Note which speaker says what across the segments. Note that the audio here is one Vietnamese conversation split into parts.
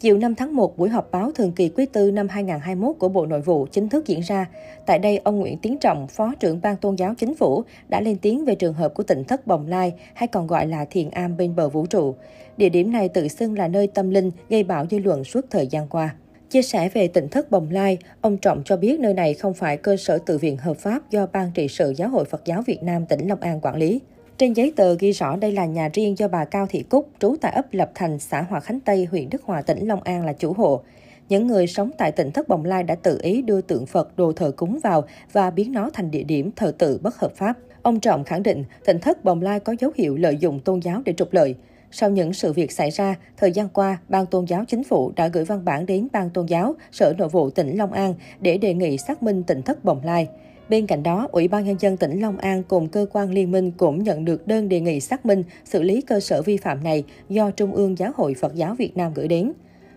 Speaker 1: Chiều 5 tháng 1, buổi họp báo thường kỳ quý tư năm 2021 của Bộ Nội vụ chính thức diễn ra. Tại đây, ông Nguyễn Tiến Trọng, Phó trưởng Ban Tôn giáo Chính phủ, đã lên tiếng về trường hợp của tỉnh thất Bồng Lai, hay còn gọi là Thiền Am bên bờ vũ trụ. Địa điểm này tự xưng là nơi tâm linh, gây bão dư luận suốt thời gian qua. Chia sẻ về tỉnh thất Bồng Lai, ông Trọng cho biết nơi này không phải cơ sở tự viện hợp pháp do Ban trị sự Giáo hội Phật giáo Việt Nam tỉnh Long An quản lý. Trên giấy tờ ghi rõ đây là nhà riêng do bà Cao Thị Cúc, trú tại ấp Lập Thành, xã Hòa Khánh Tây, huyện Đức Hòa, tỉnh Long An là chủ hộ. Những người sống tại tỉnh Thất Bồng Lai đã tự ý đưa tượng Phật đồ thờ cúng vào và biến nó thành địa điểm thờ tự bất hợp pháp. Ông Trọng khẳng định tỉnh Thất Bồng Lai có dấu hiệu lợi dụng tôn giáo để trục lợi. Sau những sự việc xảy ra, thời gian qua, Ban Tôn giáo Chính phủ đã gửi văn bản đến Ban Tôn giáo, Sở Nội vụ tỉnh Long An để đề nghị xác minh tỉnh Thất Bồng Lai. Bên cạnh đó, Ủy ban Nhân dân tỉnh Long An cùng cơ quan liên minh cũng nhận được đơn đề nghị xác minh xử lý cơ sở vi phạm này do Trung ương Giáo hội Phật giáo Việt Nam gửi đến.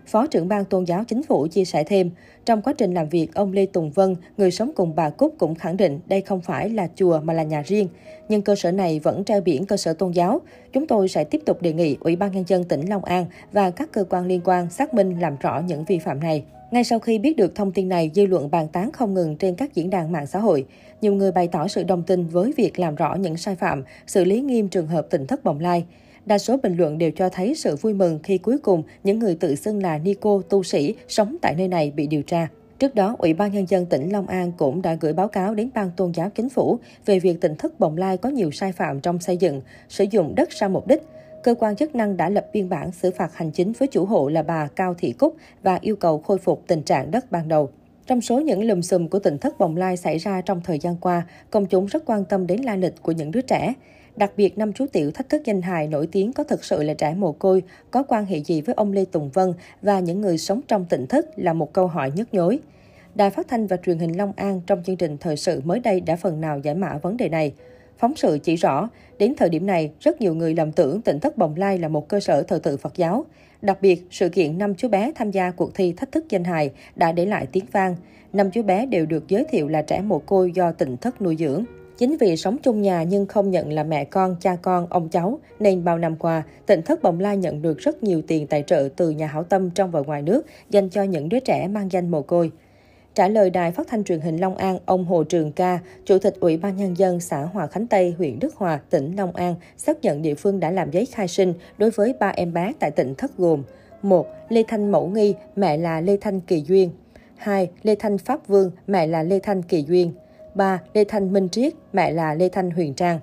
Speaker 1: Phó trưởng ban tôn giáo chính phủ chia sẻ thêm, trong quá trình làm việc, ông Lê Tùng Vân, người sống cùng bà Cúc cũng khẳng định đây không phải là chùa mà là nhà riêng. Nhưng cơ sở này vẫn treo biển cơ sở tôn giáo. Chúng tôi sẽ tiếp tục đề nghị Ủy ban Nhân dân tỉnh Long An và các cơ quan liên quan xác minh làm rõ những vi phạm này. Ngay sau khi biết được thông tin này, dư luận bàn tán không ngừng trên các diễn đàn mạng xã hội. Nhiều người bày tỏ sự đồng tình với việc làm rõ những sai phạm, xử lý nghiêm trường hợp tỉnh thất bồng lai. Đa số bình luận đều cho thấy sự vui mừng khi cuối cùng những người tự xưng là Nico tu sĩ sống tại nơi này bị điều tra. Trước đó, Ủy ban Nhân dân tỉnh Long An cũng đã gửi báo cáo đến Ban Tôn giáo Chính phủ về việc tỉnh thất Bồng Lai có nhiều sai phạm trong xây dựng, sử dụng đất sai mục đích, cơ quan chức năng đã lập biên bản xử phạt hành chính với chủ hộ là bà Cao Thị Cúc và yêu cầu khôi phục tình trạng đất ban đầu. Trong số những lùm xùm của tỉnh thất bồng lai xảy ra trong thời gian qua, công chúng rất quan tâm đến lai lịch của những đứa trẻ. Đặc biệt, năm chú tiểu thách thức danh hài nổi tiếng có thực sự là trẻ mồ côi, có quan hệ gì với ông Lê Tùng Vân và những người sống trong tỉnh thất là một câu hỏi nhức nhối. Đài phát thanh và truyền hình Long An trong chương trình thời sự mới đây đã phần nào giải mã vấn đề này. Phóng sự chỉ rõ, đến thời điểm này, rất nhiều người lầm tưởng tỉnh thất Bồng Lai là một cơ sở thờ tự Phật giáo. Đặc biệt, sự kiện năm chú bé tham gia cuộc thi thách thức danh hài đã để lại tiếng vang. Năm chú bé đều được giới thiệu là trẻ mồ côi do tỉnh thất nuôi dưỡng. Chính vì sống chung nhà nhưng không nhận là mẹ con, cha con, ông cháu, nên bao năm qua, tỉnh thất Bồng Lai nhận được rất nhiều tiền tài trợ từ nhà hảo tâm trong và ngoài nước dành cho những đứa trẻ mang danh mồ côi. Trả lời đài phát thanh truyền hình Long An, ông Hồ Trường Ca, Chủ tịch Ủy ban Nhân dân xã Hòa Khánh Tây, huyện Đức Hòa, tỉnh Long An, xác nhận địa phương đã làm giấy khai sinh đối với ba em bé tại tỉnh Thất gồm 1. Lê Thanh Mẫu Nghi, mẹ là Lê Thanh Kỳ Duyên 2. Lê Thanh Pháp Vương, mẹ là Lê Thanh Kỳ Duyên 3. Lê Thanh Minh Triết, mẹ là Lê Thanh Huyền Trang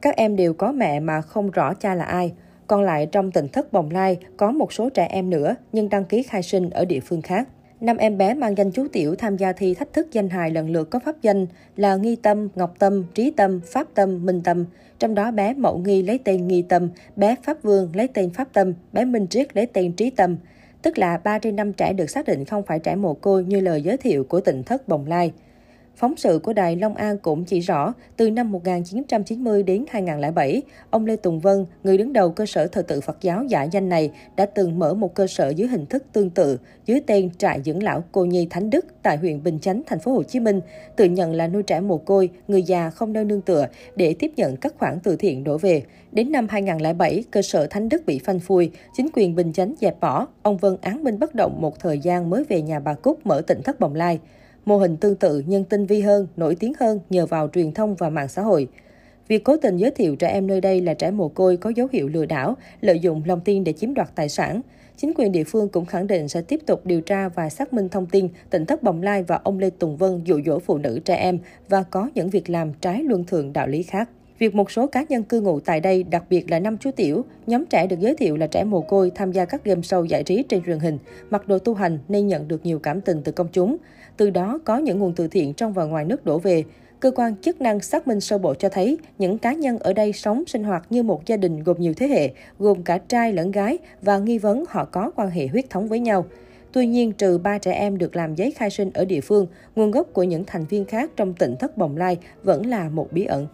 Speaker 1: Các em đều có mẹ mà không rõ cha là ai. Còn lại trong tỉnh Thất Bồng Lai có một số trẻ em nữa nhưng đăng ký khai sinh ở địa phương khác. Năm em bé mang danh chú Tiểu tham gia thi thách thức danh hài lần lượt có pháp danh là Nghi Tâm, Ngọc Tâm, Trí Tâm, Pháp Tâm, Minh Tâm. Trong đó bé Mậu Nghi lấy tên Nghi Tâm, bé Pháp Vương lấy tên Pháp Tâm, bé Minh Triết lấy tên Trí Tâm. Tức là 3 trên 5 trẻ được xác định không phải trẻ mồ côi như lời giới thiệu của tỉnh thất Bồng Lai. Phóng sự của Đài Long An cũng chỉ rõ, từ năm 1990 đến 2007, ông Lê Tùng Vân, người đứng đầu cơ sở thờ tự Phật giáo giả danh này, đã từng mở một cơ sở dưới hình thức tương tự, dưới tên Trại dưỡng lão Cô Nhi Thánh Đức tại huyện Bình Chánh, thành phố Hồ Chí Minh, tự nhận là nuôi trẻ mồ côi, người già không nơi nương tựa để tiếp nhận các khoản từ thiện đổ về. Đến năm 2007, cơ sở Thánh Đức bị phanh phui, chính quyền Bình Chánh dẹp bỏ, ông Vân án minh bất động một thời gian mới về nhà bà Cúc mở tỉnh thất Bồng Lai. Mô hình tương tự nhưng tinh vi hơn, nổi tiếng hơn nhờ vào truyền thông và mạng xã hội. Việc cố tình giới thiệu trẻ em nơi đây là trẻ mồ côi có dấu hiệu lừa đảo, lợi dụng lòng tin để chiếm đoạt tài sản. Chính quyền địa phương cũng khẳng định sẽ tiếp tục điều tra và xác minh thông tin tỉnh thất Bồng Lai và ông Lê Tùng Vân dụ dỗ phụ nữ trẻ em và có những việc làm trái luân thường đạo lý khác. Việc một số cá nhân cư ngụ tại đây, đặc biệt là năm chú tiểu, nhóm trẻ được giới thiệu là trẻ mồ côi tham gia các game show giải trí trên truyền hình, mặc đồ tu hành nên nhận được nhiều cảm tình từ công chúng. Từ đó có những nguồn từ thiện trong và ngoài nước đổ về. Cơ quan chức năng xác minh sơ bộ cho thấy những cá nhân ở đây sống sinh hoạt như một gia đình gồm nhiều thế hệ, gồm cả trai lẫn gái và nghi vấn họ có quan hệ huyết thống với nhau. Tuy nhiên, trừ ba trẻ em được làm giấy khai sinh ở địa phương, nguồn gốc của những thành viên khác trong tỉnh thất Bồng Lai vẫn là một bí ẩn.